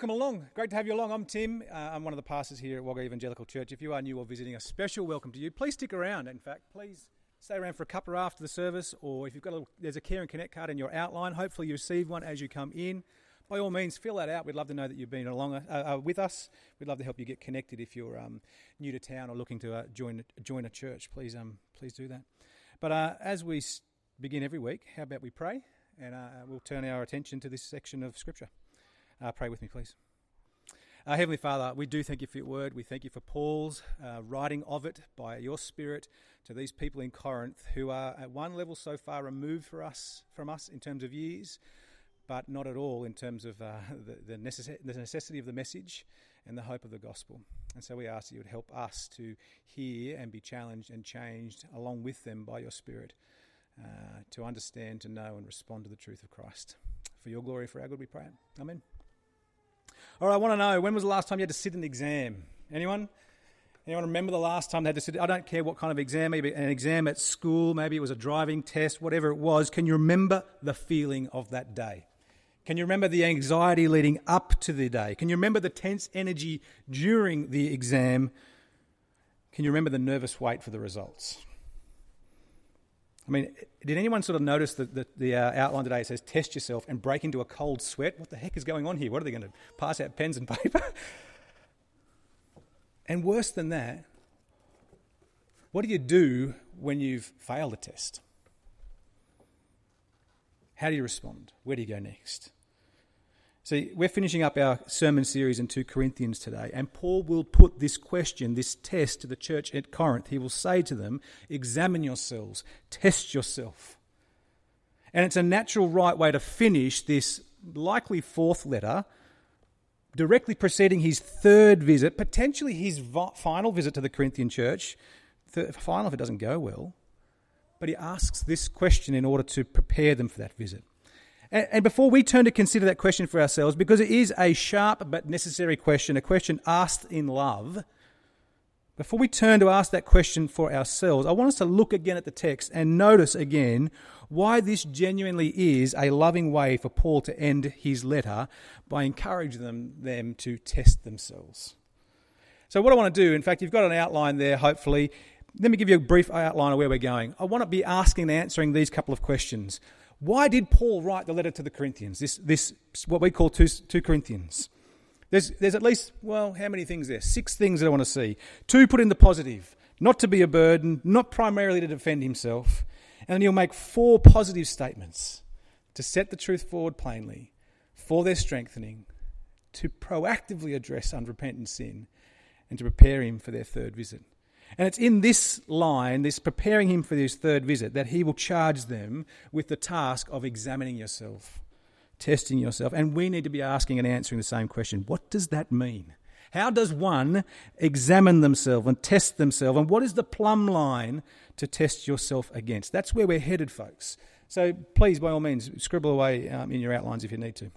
Uh, welcome along. Great to have you along. I'm Tim. Uh, I'm one of the pastors here at Wagga Evangelical Church. If you are new or visiting, a special welcome to you. Please stick around. In fact, please stay around for a cuppa after the service, or if you've got a, there's a Care and Connect card in your outline. Hopefully, you receive one as you come in. By all means, fill that out. We'd love to know that you've been along uh, uh with us. We'd love to help you get connected if you're um, new to town or looking to uh, join join a church. Please, um, please do that. But uh, as we begin every week, how about we pray, and we'll turn our attention to this section of Scripture. Pray with me, please. Uh, Heavenly Father, we do thank you for your word. We thank you for Paul's uh, writing of it by your Spirit to these people in Corinth who are at one level so far removed for us from us in terms of years, but not at all in terms of uh, the, the, necess- the necessity of the message and the hope of the gospel. And so we ask that you would help us to hear and be challenged and changed along with them by your Spirit uh, to understand, to know, and respond to the truth of Christ. For your glory, for our good, we pray. Amen. All right, I want to know when was the last time you had to sit an exam? Anyone? Anyone remember the last time they had to sit? I don't care what kind of exam, maybe an exam at school, maybe it was a driving test, whatever it was. Can you remember the feeling of that day? Can you remember the anxiety leading up to the day? Can you remember the tense energy during the exam? Can you remember the nervous wait for the results? I mean, did anyone sort of notice that the, the uh, outline today says test yourself and break into a cold sweat? What the heck is going on here? What are they going to pass out pens and paper? and worse than that, what do you do when you've failed a test? How do you respond? Where do you go next? See, we're finishing up our sermon series in 2 Corinthians today, and Paul will put this question, this test to the church at Corinth. He will say to them, Examine yourselves, test yourself. And it's a natural right way to finish this likely fourth letter, directly preceding his third visit, potentially his final visit to the Corinthian church. final if it doesn't go well. But he asks this question in order to prepare them for that visit. And, and before we turn to consider that question for ourselves, because it is a sharp but necessary question, a question asked in love, before we turn to ask that question for ourselves, I want us to look again at the text and notice again why this genuinely is a loving way for Paul to end his letter by encouraging them, them to test themselves. So, what I want to do, in fact, you've got an outline there, hopefully. Let me give you a brief outline of where we're going. I want to be asking and answering these couple of questions. Why did Paul write the letter to the Corinthians? This, this what we call 2, 2 Corinthians. There's, there's at least, well, how many things there? Six things that I want to see. Two put in the positive, not to be a burden, not primarily to defend himself. And then he'll make four positive statements to set the truth forward plainly for their strengthening, to proactively address unrepentant sin, and to prepare him for their third visit. And it's in this line, this preparing him for his third visit, that he will charge them with the task of examining yourself, testing yourself. And we need to be asking and answering the same question what does that mean? How does one examine themselves and test themselves? And what is the plumb line to test yourself against? That's where we're headed, folks. So please, by all means, scribble away um, in your outlines if you need to.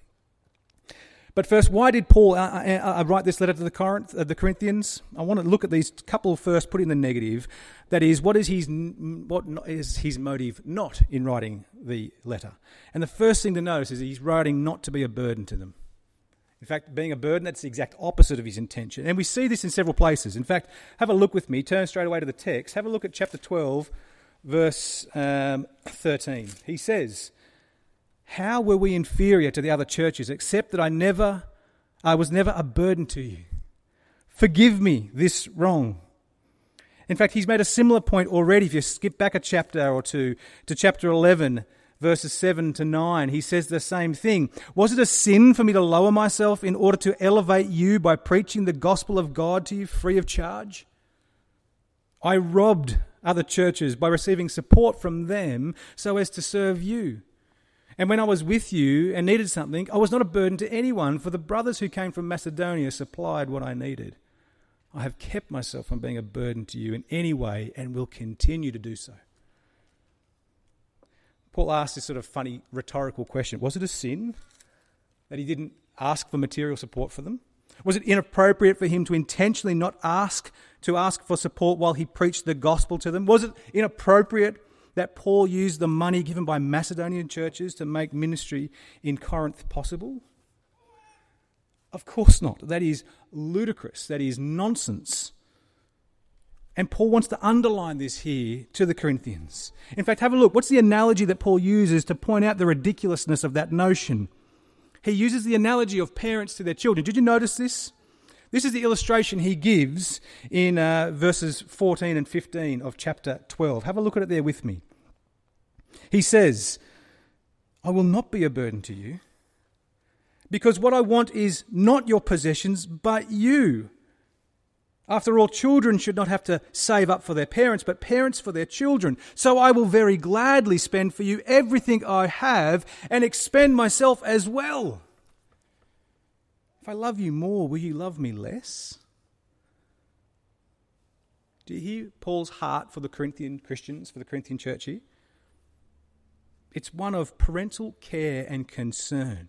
But first, why did Paul uh, uh, uh, write this letter to the, Corinth, uh, the Corinthians? I want to look at these couple first, put in the negative. That is, what is his what is his motive not in writing the letter? And the first thing to notice is he's writing not to be a burden to them. In fact, being a burden, that's the exact opposite of his intention. And we see this in several places. In fact, have a look with me. Turn straight away to the text. Have a look at chapter 12, verse um, 13. He says, how were we inferior to the other churches except that I never I was never a burden to you? Forgive me this wrong. In fact, he's made a similar point already. If you skip back a chapter or two to chapter 11, verses 7 to 9, he says the same thing. Was it a sin for me to lower myself in order to elevate you by preaching the gospel of God to you free of charge? I robbed other churches by receiving support from them so as to serve you. And when I was with you and needed something, I was not a burden to anyone, for the brothers who came from Macedonia supplied what I needed. I have kept myself from being a burden to you in any way and will continue to do so. Paul asked this sort of funny rhetorical question Was it a sin that he didn't ask for material support for them? Was it inappropriate for him to intentionally not ask to ask for support while he preached the gospel to them? Was it inappropriate that Paul used the money given by Macedonian churches to make ministry in Corinth possible? Of course not. That is ludicrous. That is nonsense. And Paul wants to underline this here to the Corinthians. In fact, have a look. What's the analogy that Paul uses to point out the ridiculousness of that notion? He uses the analogy of parents to their children. Did you notice this? This is the illustration he gives in uh, verses 14 and 15 of chapter 12. Have a look at it there with me. He says, I will not be a burden to you, because what I want is not your possessions, but you. After all, children should not have to save up for their parents, but parents for their children. So I will very gladly spend for you everything I have and expend myself as well. If I love you more, will you love me less? Do you hear Paul's heart for the Corinthian Christians, for the Corinthian church here? It's one of parental care and concern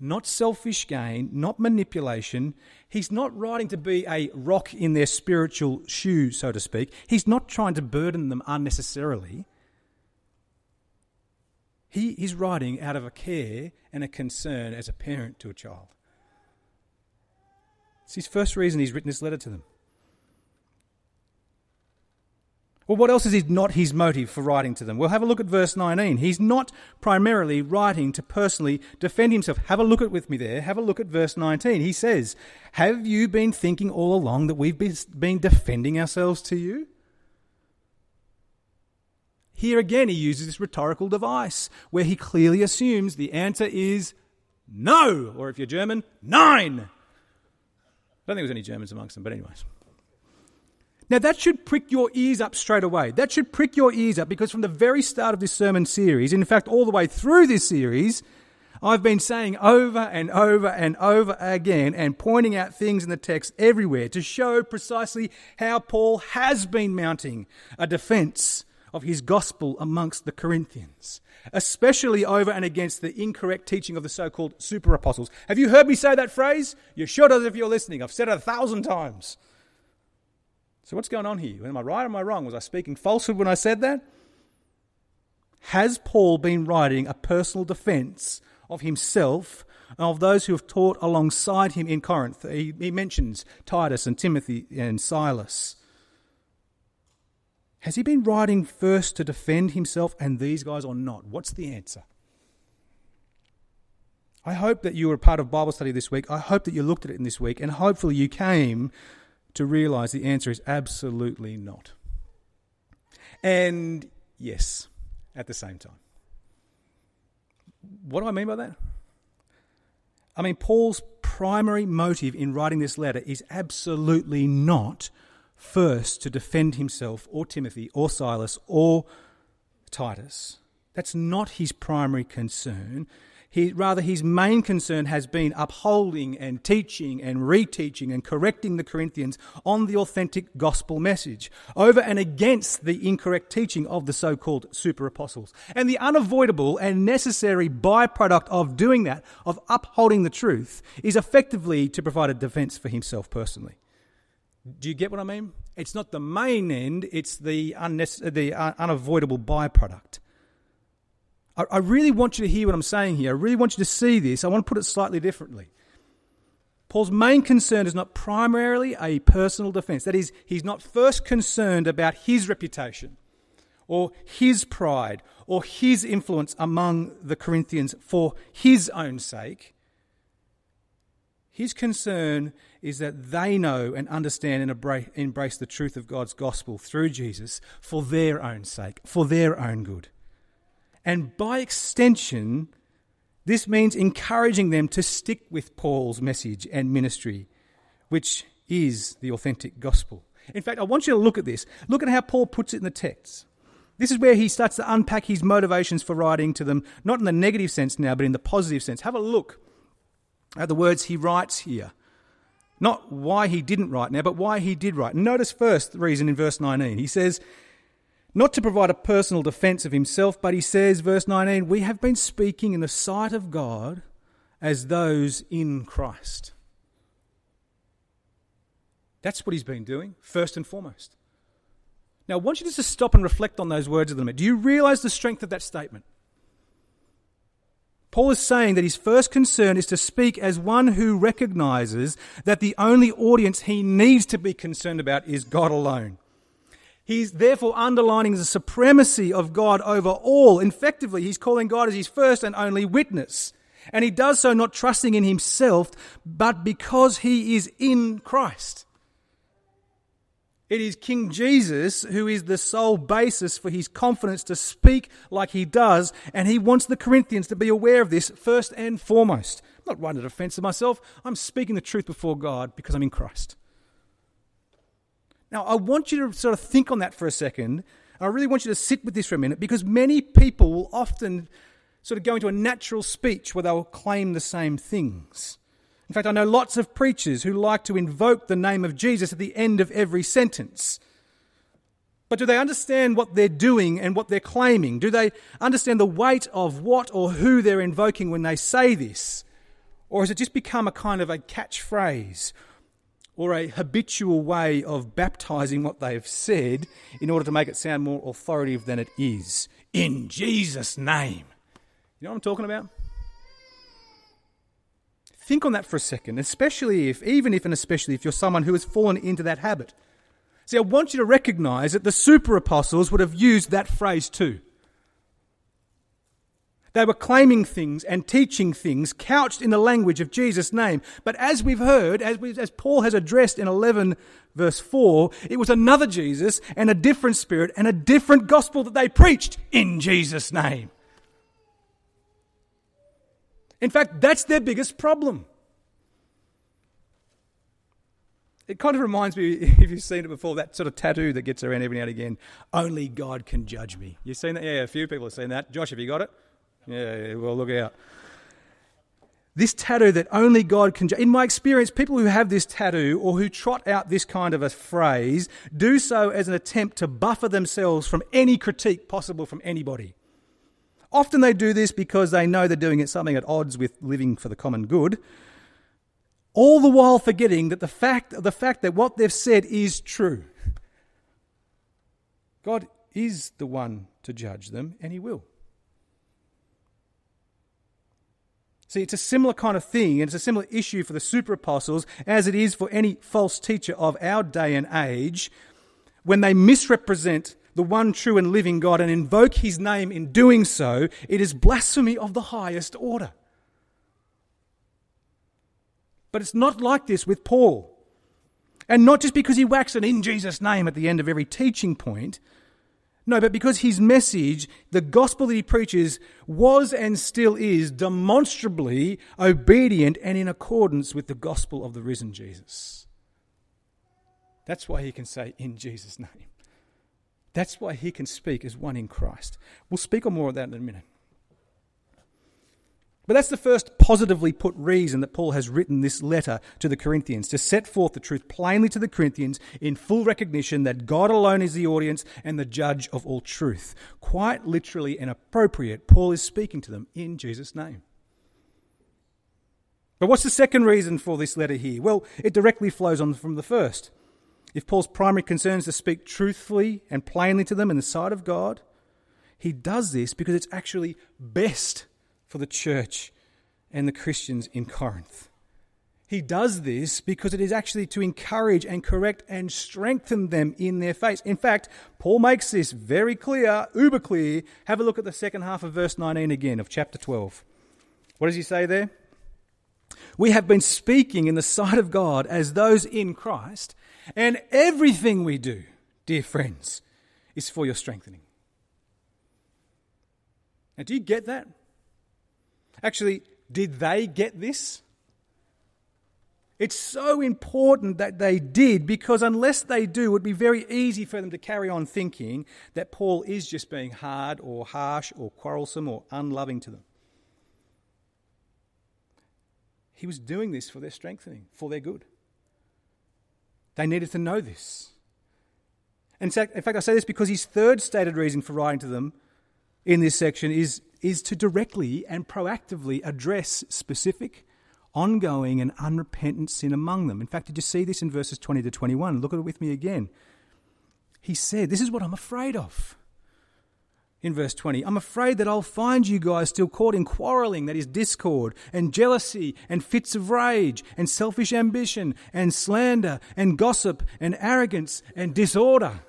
not selfish gain, not manipulation. He's not writing to be a rock in their spiritual shoe, so to speak. He's not trying to burden them unnecessarily. He is writing out of a care and a concern as a parent to a child. It's his first reason he's written this letter to them. Well, what else is not his motive for writing to them? Well, have a look at verse 19. He's not primarily writing to personally defend himself. Have a look at with me there. Have a look at verse 19. He says, Have you been thinking all along that we've been defending ourselves to you? Here again, he uses this rhetorical device where he clearly assumes the answer is no, or if you're German, nein. I don't think there was any Germans amongst them, but anyways. Now, that should prick your ears up straight away. That should prick your ears up because from the very start of this sermon series, in fact, all the way through this series, I've been saying over and over and over again and pointing out things in the text everywhere to show precisely how Paul has been mounting a defense of his gospel amongst the Corinthians, especially over and against the incorrect teaching of the so called super apostles. Have you heard me say that phrase? You should as if you're listening. I've said it a thousand times. So, what's going on here? Am I right or am I wrong? Was I speaking falsehood when I said that? Has Paul been writing a personal defense of himself and of those who have taught alongside him in Corinth? He, he mentions Titus and Timothy and Silas. Has he been writing first to defend himself and these guys or not? What's the answer? I hope that you were part of Bible study this week. I hope that you looked at it in this week, and hopefully you came to realize the answer is absolutely not. And yes, at the same time. What do I mean by that? I mean, Paul's primary motive in writing this letter is absolutely not first to defend himself or Timothy or Silas or Titus. That's not his primary concern. He, rather, his main concern has been upholding and teaching and reteaching and correcting the Corinthians on the authentic gospel message over and against the incorrect teaching of the so called super apostles. And the unavoidable and necessary byproduct of doing that, of upholding the truth, is effectively to provide a defense for himself personally. Do you get what I mean? It's not the main end, it's the, the unavoidable byproduct. I, I really want you to hear what I'm saying here. I really want you to see this. I want to put it slightly differently. Paul's main concern is not primarily a personal defense. That is, he's not first concerned about his reputation or his pride or his influence among the Corinthians for his own sake. His concern is that they know and understand and embrace the truth of God's gospel through Jesus for their own sake, for their own good. And by extension, this means encouraging them to stick with Paul's message and ministry, which is the authentic gospel. In fact, I want you to look at this. Look at how Paul puts it in the text. This is where he starts to unpack his motivations for writing to them, not in the negative sense now, but in the positive sense. Have a look at the words he writes here. Not why he didn't write now, but why he did write. Notice first the reason in verse 19. He says, not to provide a personal defense of himself, but he says, verse 19, we have been speaking in the sight of God as those in Christ. That's what he's been doing, first and foremost. Now, I want you just to stop and reflect on those words a little bit. Do you realize the strength of that statement? Paul is saying that his first concern is to speak as one who recognizes that the only audience he needs to be concerned about is God alone. He's therefore underlining the supremacy of God over all. Effectively, he's calling God as his first and only witness. And he does so not trusting in himself, but because he is in Christ. It is King Jesus who is the sole basis for his confidence to speak like he does, and he wants the Corinthians to be aware of this first and foremost. I'm not running a defense of myself, I'm speaking the truth before God because I'm in Christ. Now, I want you to sort of think on that for a second. I really want you to sit with this for a minute because many people will often sort of go into a natural speech where they'll claim the same things. In fact, I know lots of preachers who like to invoke the name of Jesus at the end of every sentence. But do they understand what they're doing and what they're claiming? Do they understand the weight of what or who they're invoking when they say this? Or has it just become a kind of a catchphrase or a habitual way of baptizing what they've said in order to make it sound more authoritative than it is? In Jesus' name. You know what I'm talking about? Think on that for a second, especially if, even if and especially if you're someone who has fallen into that habit. See, I want you to recognize that the super apostles would have used that phrase too. They were claiming things and teaching things couched in the language of Jesus' name. But as we've heard, as, we, as Paul has addressed in 11 verse 4, it was another Jesus and a different spirit and a different gospel that they preached in Jesus' name. In fact, that's their biggest problem. It kind of reminds me, if you've seen it before, that sort of tattoo that gets around every now and again. Only God can judge me. You've seen that? Yeah, a few people have seen that. Josh, have you got it? Yeah, well, look out. This tattoo that only God can judge. In my experience, people who have this tattoo or who trot out this kind of a phrase do so as an attempt to buffer themselves from any critique possible from anybody. Often they do this because they know they're doing it something at odds with living for the common good. All the while forgetting that the fact, the fact that what they've said is true. God is the one to judge them, and He will. See, it's a similar kind of thing, and it's a similar issue for the super apostles as it is for any false teacher of our day and age when they misrepresent the one true and living God and invoke his name in doing so, it is blasphemy of the highest order. But it's not like this with Paul. And not just because he whacks an in Jesus' name at the end of every teaching point. No, but because his message, the gospel that he preaches, was and still is demonstrably obedient and in accordance with the gospel of the risen Jesus. That's why he can say, in Jesus' name. That's why he can speak as one in Christ. We'll speak on more of that in a minute. But that's the first positively put reason that Paul has written this letter to the Corinthians to set forth the truth plainly to the Corinthians in full recognition that God alone is the audience and the judge of all truth. Quite literally and appropriate, Paul is speaking to them in Jesus' name. But what's the second reason for this letter here? Well, it directly flows on from the first. If Paul's primary concern is to speak truthfully and plainly to them in the sight of God, he does this because it's actually best for the church and the Christians in Corinth. He does this because it is actually to encourage and correct and strengthen them in their faith. In fact, Paul makes this very clear, uber clear. Have a look at the second half of verse 19 again of chapter 12. What does he say there? We have been speaking in the sight of God as those in Christ, and everything we do, dear friends, is for your strengthening. Now, do you get that? Actually, did they get this? It's so important that they did because unless they do, it would be very easy for them to carry on thinking that Paul is just being hard or harsh or quarrelsome or unloving to them. He was doing this for their strengthening, for their good. They needed to know this. In fact, in fact, I say this because his third stated reason for writing to them in this section is, is to directly and proactively address specific, ongoing, and unrepentant sin among them. In fact, did you see this in verses 20 to 21? Look at it with me again. He said, This is what I'm afraid of. In verse 20, I'm afraid that I'll find you guys still caught in quarreling, that is discord, and jealousy, and fits of rage, and selfish ambition, and slander, and gossip, and arrogance, and disorder.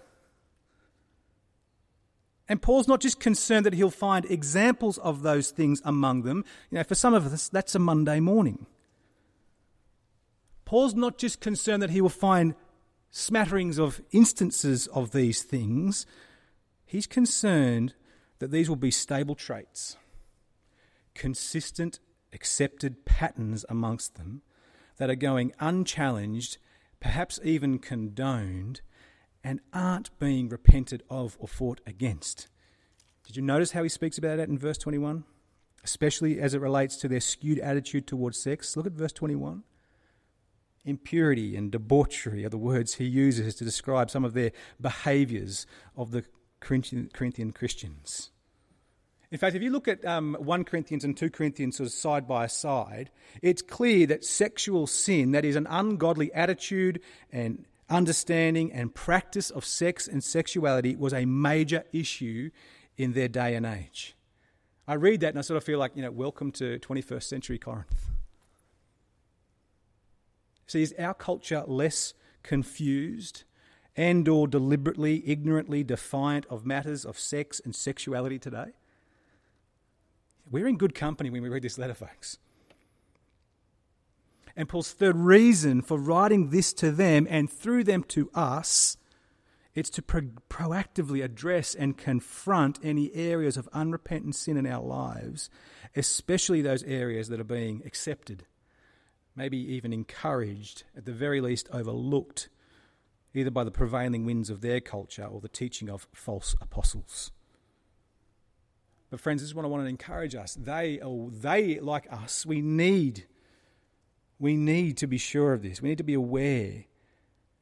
And Paul's not just concerned that he'll find examples of those things among them. You know, for some of us, that's a Monday morning. Paul's not just concerned that he will find smatterings of instances of these things. He's concerned that these will be stable traits, consistent, accepted patterns amongst them that are going unchallenged, perhaps even condoned, and aren't being repented of or fought against. Did you notice how he speaks about that in verse 21? Especially as it relates to their skewed attitude towards sex. Look at verse 21. Impurity and debauchery are the words he uses to describe some of their behaviours of the Corinthian Christians. In fact, if you look at um, 1 Corinthians and 2 Corinthians sort of side by side, it's clear that sexual sin, that is an ungodly attitude and understanding and practice of sex and sexuality, was a major issue in their day and age. I read that and I sort of feel like, you know, welcome to 21st century Corinth. See, is our culture less confused and or deliberately, ignorantly defiant of matters of sex and sexuality today? We're in good company when we read this letter, folks. And Paul's third reason for writing this to them and through them to us it's to pro- proactively address and confront any areas of unrepentant sin in our lives, especially those areas that are being accepted, maybe even encouraged, at the very least overlooked, either by the prevailing winds of their culture or the teaching of false apostles. But friends, this is what I want to encourage us. They, oh, they like us, we need, we need to be sure of this. We need to be aware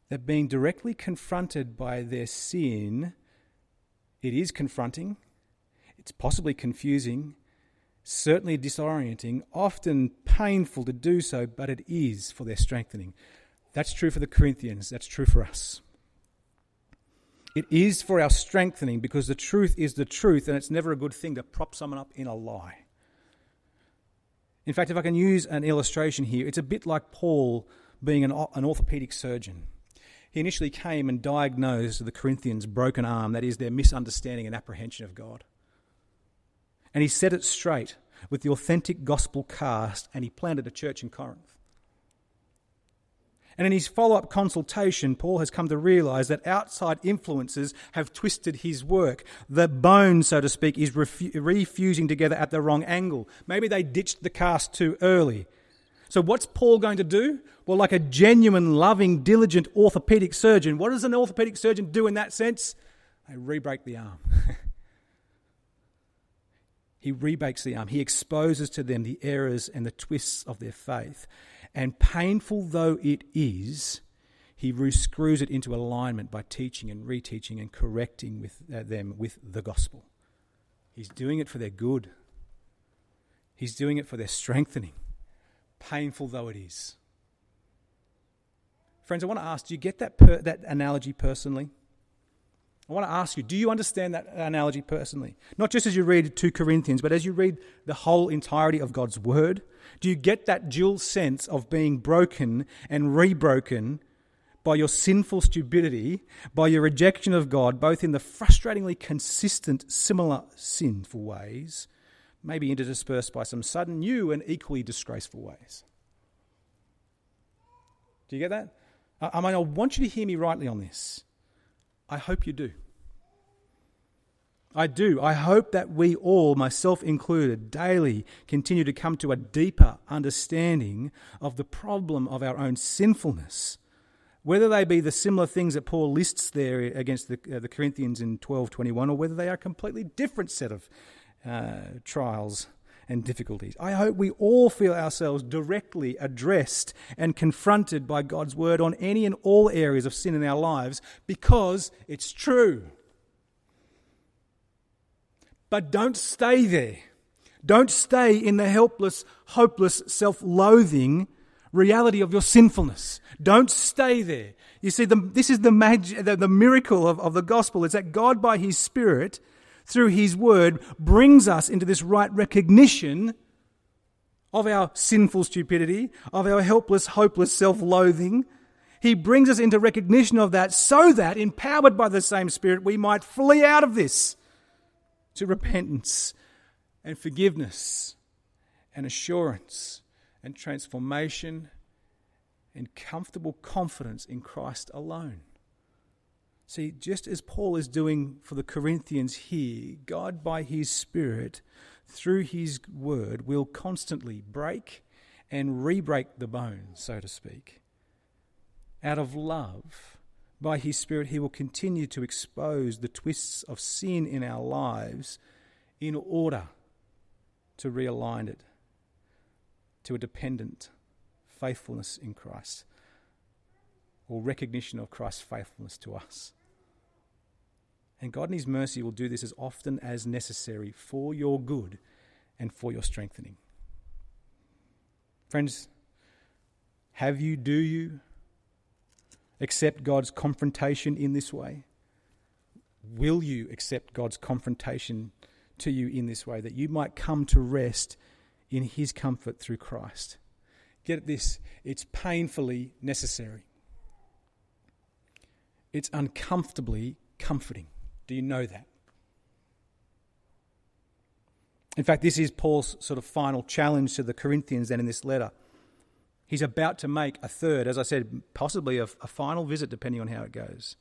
that being directly confronted by their sin, it is confronting, it's possibly confusing, certainly disorienting, often painful to do so, but it is for their strengthening. That's true for the Corinthians, that's true for us. It is for our strengthening because the truth is the truth, and it's never a good thing to prop someone up in a lie. In fact, if I can use an illustration here, it's a bit like Paul being an, an orthopedic surgeon. He initially came and diagnosed the Corinthians' broken arm, that is, their misunderstanding and apprehension of God. And he set it straight with the authentic gospel cast, and he planted a church in Corinth. And in his follow up consultation, Paul has come to realize that outside influences have twisted his work. The bone, so to speak, is refu- refusing together at the wrong angle. Maybe they ditched the cast too early. So, what's Paul going to do? Well, like a genuine, loving, diligent orthopedic surgeon, what does an orthopedic surgeon do in that sense? They re break the arm. he rebakes the arm. He exposes to them the errors and the twists of their faith. And painful though it is, he screws it into alignment by teaching and reteaching and correcting with uh, them with the gospel. He's doing it for their good. He's doing it for their strengthening, painful though it is. Friends, I want to ask do you get that, per- that analogy personally? I want to ask you, do you understand that analogy personally? Not just as you read 2 Corinthians, but as you read the whole entirety of God's Word? Do you get that dual sense of being broken and rebroken by your sinful stupidity, by your rejection of God, both in the frustratingly consistent, similar sinful ways, maybe interdispersed by some sudden new and equally disgraceful ways? Do you get that? I mean, I want you to hear me rightly on this. I hope you do. I do. I hope that we all, myself included, daily continue to come to a deeper understanding of the problem of our own sinfulness. Whether they be the similar things that Paul lists there against the, uh, the Corinthians in 12:21, or whether they are a completely different set of uh, trials and difficulties. I hope we all feel ourselves directly addressed and confronted by God's word on any and all areas of sin in our lives because it's true. But don't stay there. Don't stay in the helpless, hopeless, self loathing reality of your sinfulness. Don't stay there. You see, the, this is the, the, the miracle of, of the gospel is that God, by His Spirit, through His Word, brings us into this right recognition of our sinful stupidity, of our helpless, hopeless self loathing. He brings us into recognition of that so that, empowered by the same Spirit, we might flee out of this to repentance and forgiveness and assurance and transformation and comfortable confidence in Christ alone. See, just as Paul is doing for the Corinthians here, God, by his Spirit, through his word, will constantly break and re break the bone, so to speak. Out of love, by his Spirit, he will continue to expose the twists of sin in our lives in order to realign it to a dependent faithfulness in Christ or recognition of Christ's faithfulness to us. And God in His mercy will do this as often as necessary for your good and for your strengthening. Friends, have you, do you accept God's confrontation in this way? Will you accept God's confrontation to you in this way that you might come to rest in His comfort through Christ? Get this, it's painfully necessary. It's uncomfortably comforting. Do you know that? In fact, this is Paul's sort of final challenge to the Corinthians then in this letter. He's about to make a third, as I said, possibly a, a final visit, depending on how it goes.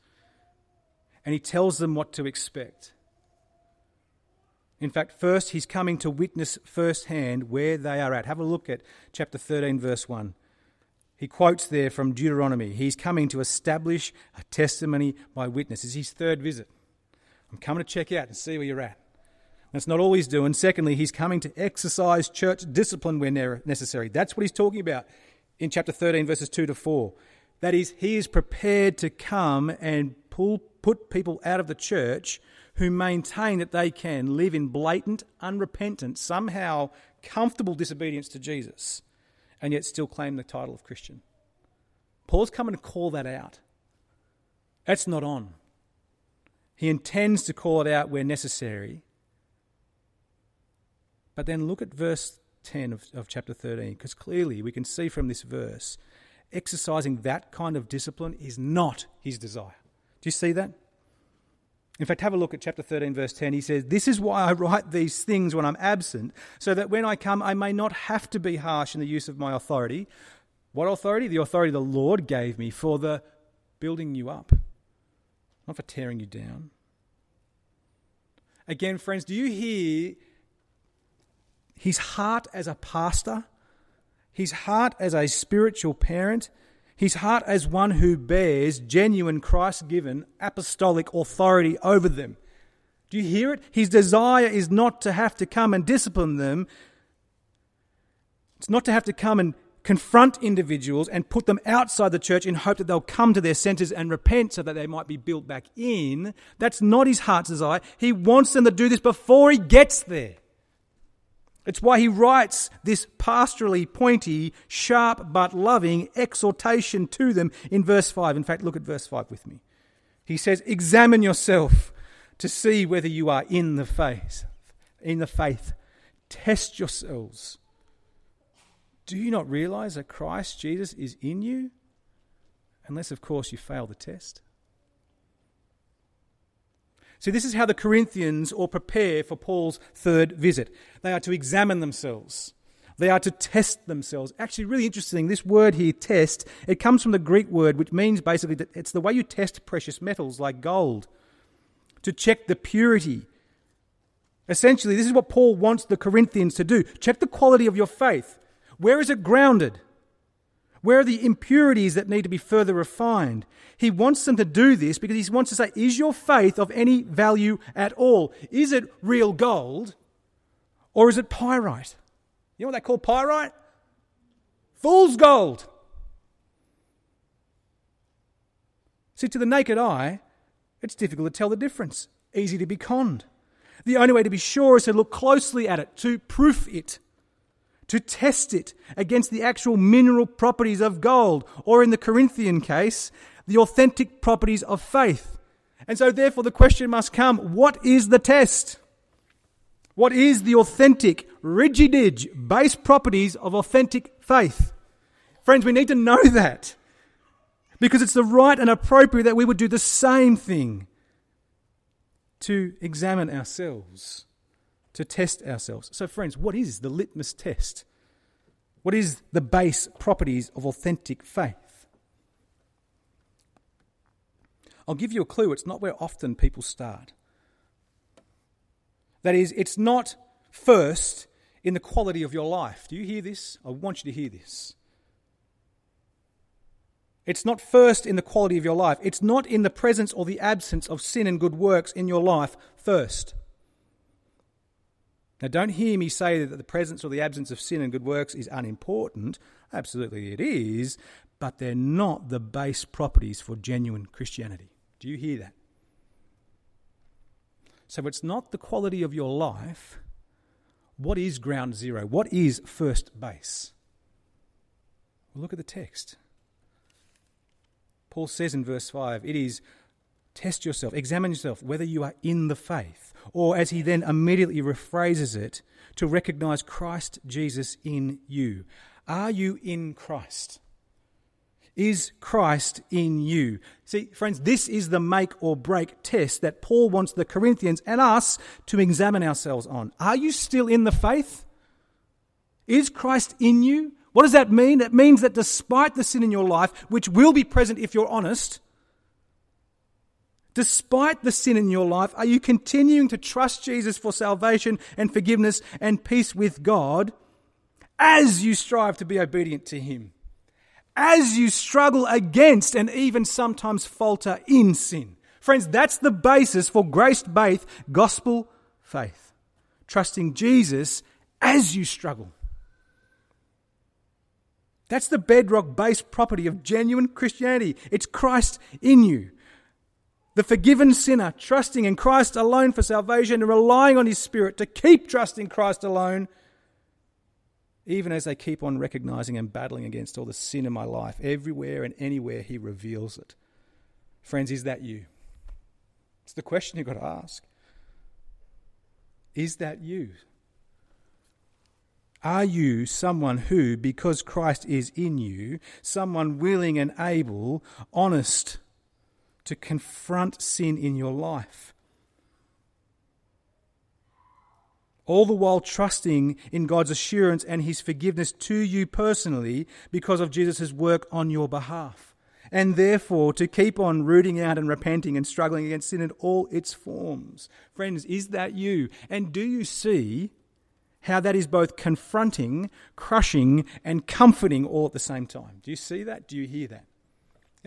And he tells them what to expect. In fact, first, he's coming to witness firsthand where they are at. Have a look at chapter 13, verse 1. He quotes there from Deuteronomy. He's coming to establish a testimony by witness. It's his third visit. I'm coming to check out and see where you're at. That's not all he's doing. Secondly, he's coming to exercise church discipline where necessary. That's what he's talking about in chapter 13, verses 2 to 4. That is, he is prepared to come and pull, put people out of the church who maintain that they can live in blatant, unrepentant, somehow comfortable disobedience to Jesus and yet still claim the title of Christian. Paul's coming to call that out. That's not on. He intends to call it out where necessary. But then look at verse 10 of, of chapter 13, because clearly we can see from this verse exercising that kind of discipline is not his desire. Do you see that? In fact, have a look at chapter 13, verse 10. He says, This is why I write these things when I'm absent, so that when I come, I may not have to be harsh in the use of my authority. What authority? The authority the Lord gave me for the building you up, not for tearing you down. Again, friends, do you hear his heart as a pastor, his heart as a spiritual parent? his heart as one who bears genuine Christ given apostolic authority over them. Do you hear it? His desire is not to have to come and discipline them. It's not to have to come and confront individuals and put them outside the church in hope that they'll come to their senses and repent so that they might be built back in. That's not his heart's desire. He wants them to do this before he gets there. It's why he writes this pastorally pointy, sharp but loving exhortation to them in verse 5. In fact, look at verse 5 with me. He says, Examine yourself to see whether you are in the faith. In the faith. Test yourselves. Do you not realize that Christ Jesus is in you? Unless, of course, you fail the test. See, this is how the Corinthians all prepare for Paul's third visit. They are to examine themselves. They are to test themselves. Actually, really interesting, this word here, test, it comes from the Greek word, which means basically that it's the way you test precious metals like gold, to check the purity. Essentially, this is what Paul wants the Corinthians to do check the quality of your faith. Where is it grounded? Where are the impurities that need to be further refined? He wants them to do this because he wants to say, Is your faith of any value at all? Is it real gold or is it pyrite? You know what they call pyrite? Fool's gold. See, to the naked eye, it's difficult to tell the difference, easy to be conned. The only way to be sure is to look closely at it, to proof it to test it against the actual mineral properties of gold, or in the Corinthian case, the authentic properties of faith. And so, therefore, the question must come what is the test? What is the authentic, rigidig, base properties of authentic faith? Friends, we need to know that because it's the right and appropriate that we would do the same thing to examine ourselves, to test ourselves. So, friends, what is the litmus test? What is the base properties of authentic faith? I'll give you a clue. It's not where often people start. That is, it's not first in the quality of your life. Do you hear this? I want you to hear this. It's not first in the quality of your life. It's not in the presence or the absence of sin and good works in your life first. Now, don't hear me say that the presence or the absence of sin and good works is unimportant. Absolutely, it is, but they're not the base properties for genuine Christianity. Do you hear that? So, it's not the quality of your life. What is ground zero? What is first base? Well, look at the text. Paul says in verse 5 it is test yourself, examine yourself whether you are in the faith. Or as he then immediately rephrases it, to recognize Christ Jesus in you. Are you in Christ? Is Christ in you? See, friends, this is the make or break test that Paul wants the Corinthians and us to examine ourselves on. Are you still in the faith? Is Christ in you? What does that mean? It means that despite the sin in your life, which will be present if you're honest, despite the sin in your life, are you continuing to trust Jesus for salvation and forgiveness and peace with God as you strive to be obedient to Him? As you struggle against and even sometimes falter in sin. Friends, that's the basis for grace based gospel faith. Trusting Jesus as you struggle. That's the bedrock base property of genuine Christianity. It's Christ in you. The forgiven sinner trusting in Christ alone for salvation and relying on his Spirit to keep trusting Christ alone, even as they keep on recognizing and battling against all the sin in my life. Everywhere and anywhere, he reveals it. Friends, is that you? It's the question you've got to ask. Is that you? Are you someone who, because Christ is in you, someone willing and able, honest to confront sin in your life? All the while trusting in God's assurance and His forgiveness to you personally because of Jesus' work on your behalf. And therefore to keep on rooting out and repenting and struggling against sin in all its forms. Friends, is that you? And do you see how that is both confronting, crushing, and comforting all at the same time. Do you see that? Do you hear that?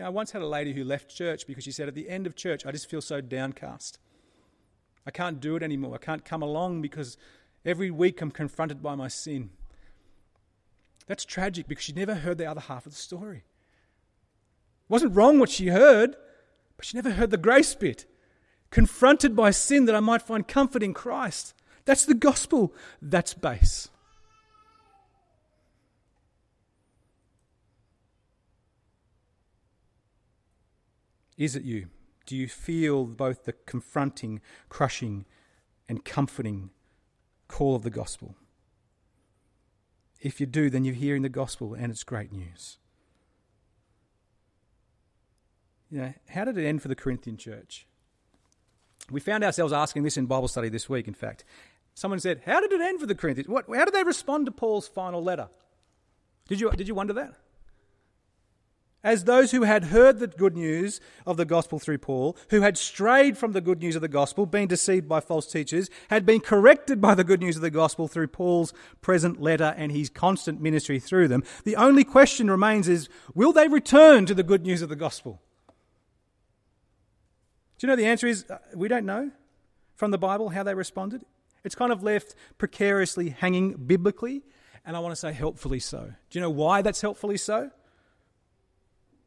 I once had a lady who left church because she said, At the end of church, I just feel so downcast. I can't do it anymore. I can't come along because every week I'm confronted by my sin. That's tragic because she never heard the other half of the story. It wasn't wrong what she heard, but she never heard the grace bit. Confronted by sin that I might find comfort in Christ. That's the gospel. That's base. Is it you? Do you feel both the confronting, crushing, and comforting call of the gospel? If you do, then you're hearing the gospel and it's great news. You know, how did it end for the Corinthian church? We found ourselves asking this in Bible study this week, in fact. Someone said, How did it end for the Corinthians? What, how did they respond to Paul's final letter? Did you, did you wonder that? As those who had heard the good news of the gospel through Paul, who had strayed from the good news of the gospel, been deceived by false teachers, had been corrected by the good news of the gospel through Paul's present letter and his constant ministry through them, the only question remains is will they return to the good news of the gospel? Do you know the answer is uh, we don't know from the Bible how they responded? It's kind of left precariously hanging biblically, and I want to say helpfully so. Do you know why that's helpfully so?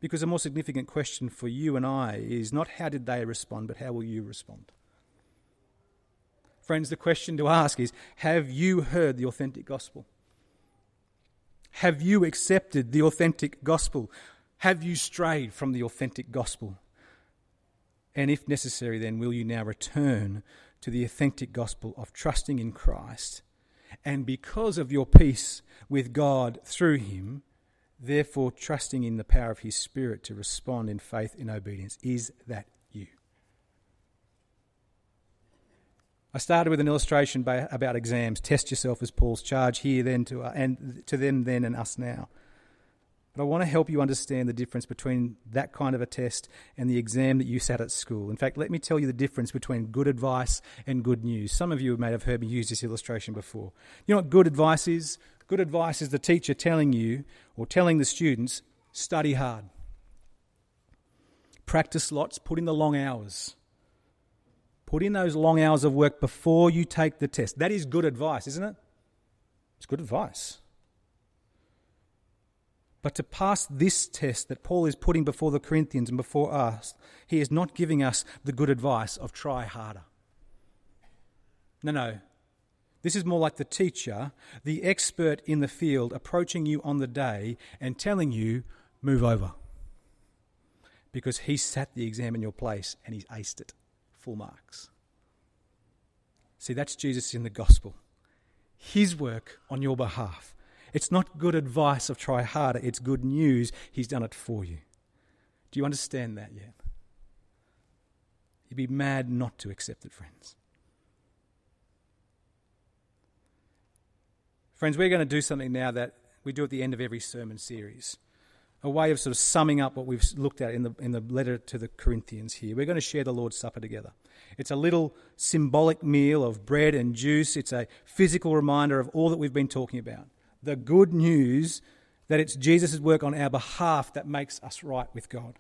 Because a more significant question for you and I is not how did they respond, but how will you respond? Friends, the question to ask is Have you heard the authentic gospel? Have you accepted the authentic gospel? Have you strayed from the authentic gospel? And if necessary, then will you now return to the authentic gospel of trusting in Christ? And because of your peace with God through Him, therefore trusting in the power of His Spirit to respond in faith and obedience. Is that you? I started with an illustration by, about exams. Test yourself as Paul's charge here, then to uh, and to them then and us now. But I want to help you understand the difference between that kind of a test and the exam that you sat at school. In fact, let me tell you the difference between good advice and good news. Some of you may have heard me use this illustration before. You know what good advice is? Good advice is the teacher telling you or telling the students, study hard. Practice lots, put in the long hours. Put in those long hours of work before you take the test. That is good advice, isn't it? It's good advice. But to pass this test that Paul is putting before the Corinthians and before us, he is not giving us the good advice of try harder. No, no. This is more like the teacher, the expert in the field, approaching you on the day and telling you, move over. Because he sat the exam in your place and he's aced it. Full marks. See, that's Jesus in the gospel. His work on your behalf it's not good advice of try harder, it's good news. He's done it for you. Do you understand that yet? You'd be mad not to accept it, friends. Friends, we're going to do something now that we do at the end of every sermon series. A way of sort of summing up what we've looked at in the, in the letter to the Corinthians here. We're going to share the Lord's Supper together. It's a little symbolic meal of bread and juice. It's a physical reminder of all that we've been talking about the good news that it's Jesus' work on our behalf that makes us right with God.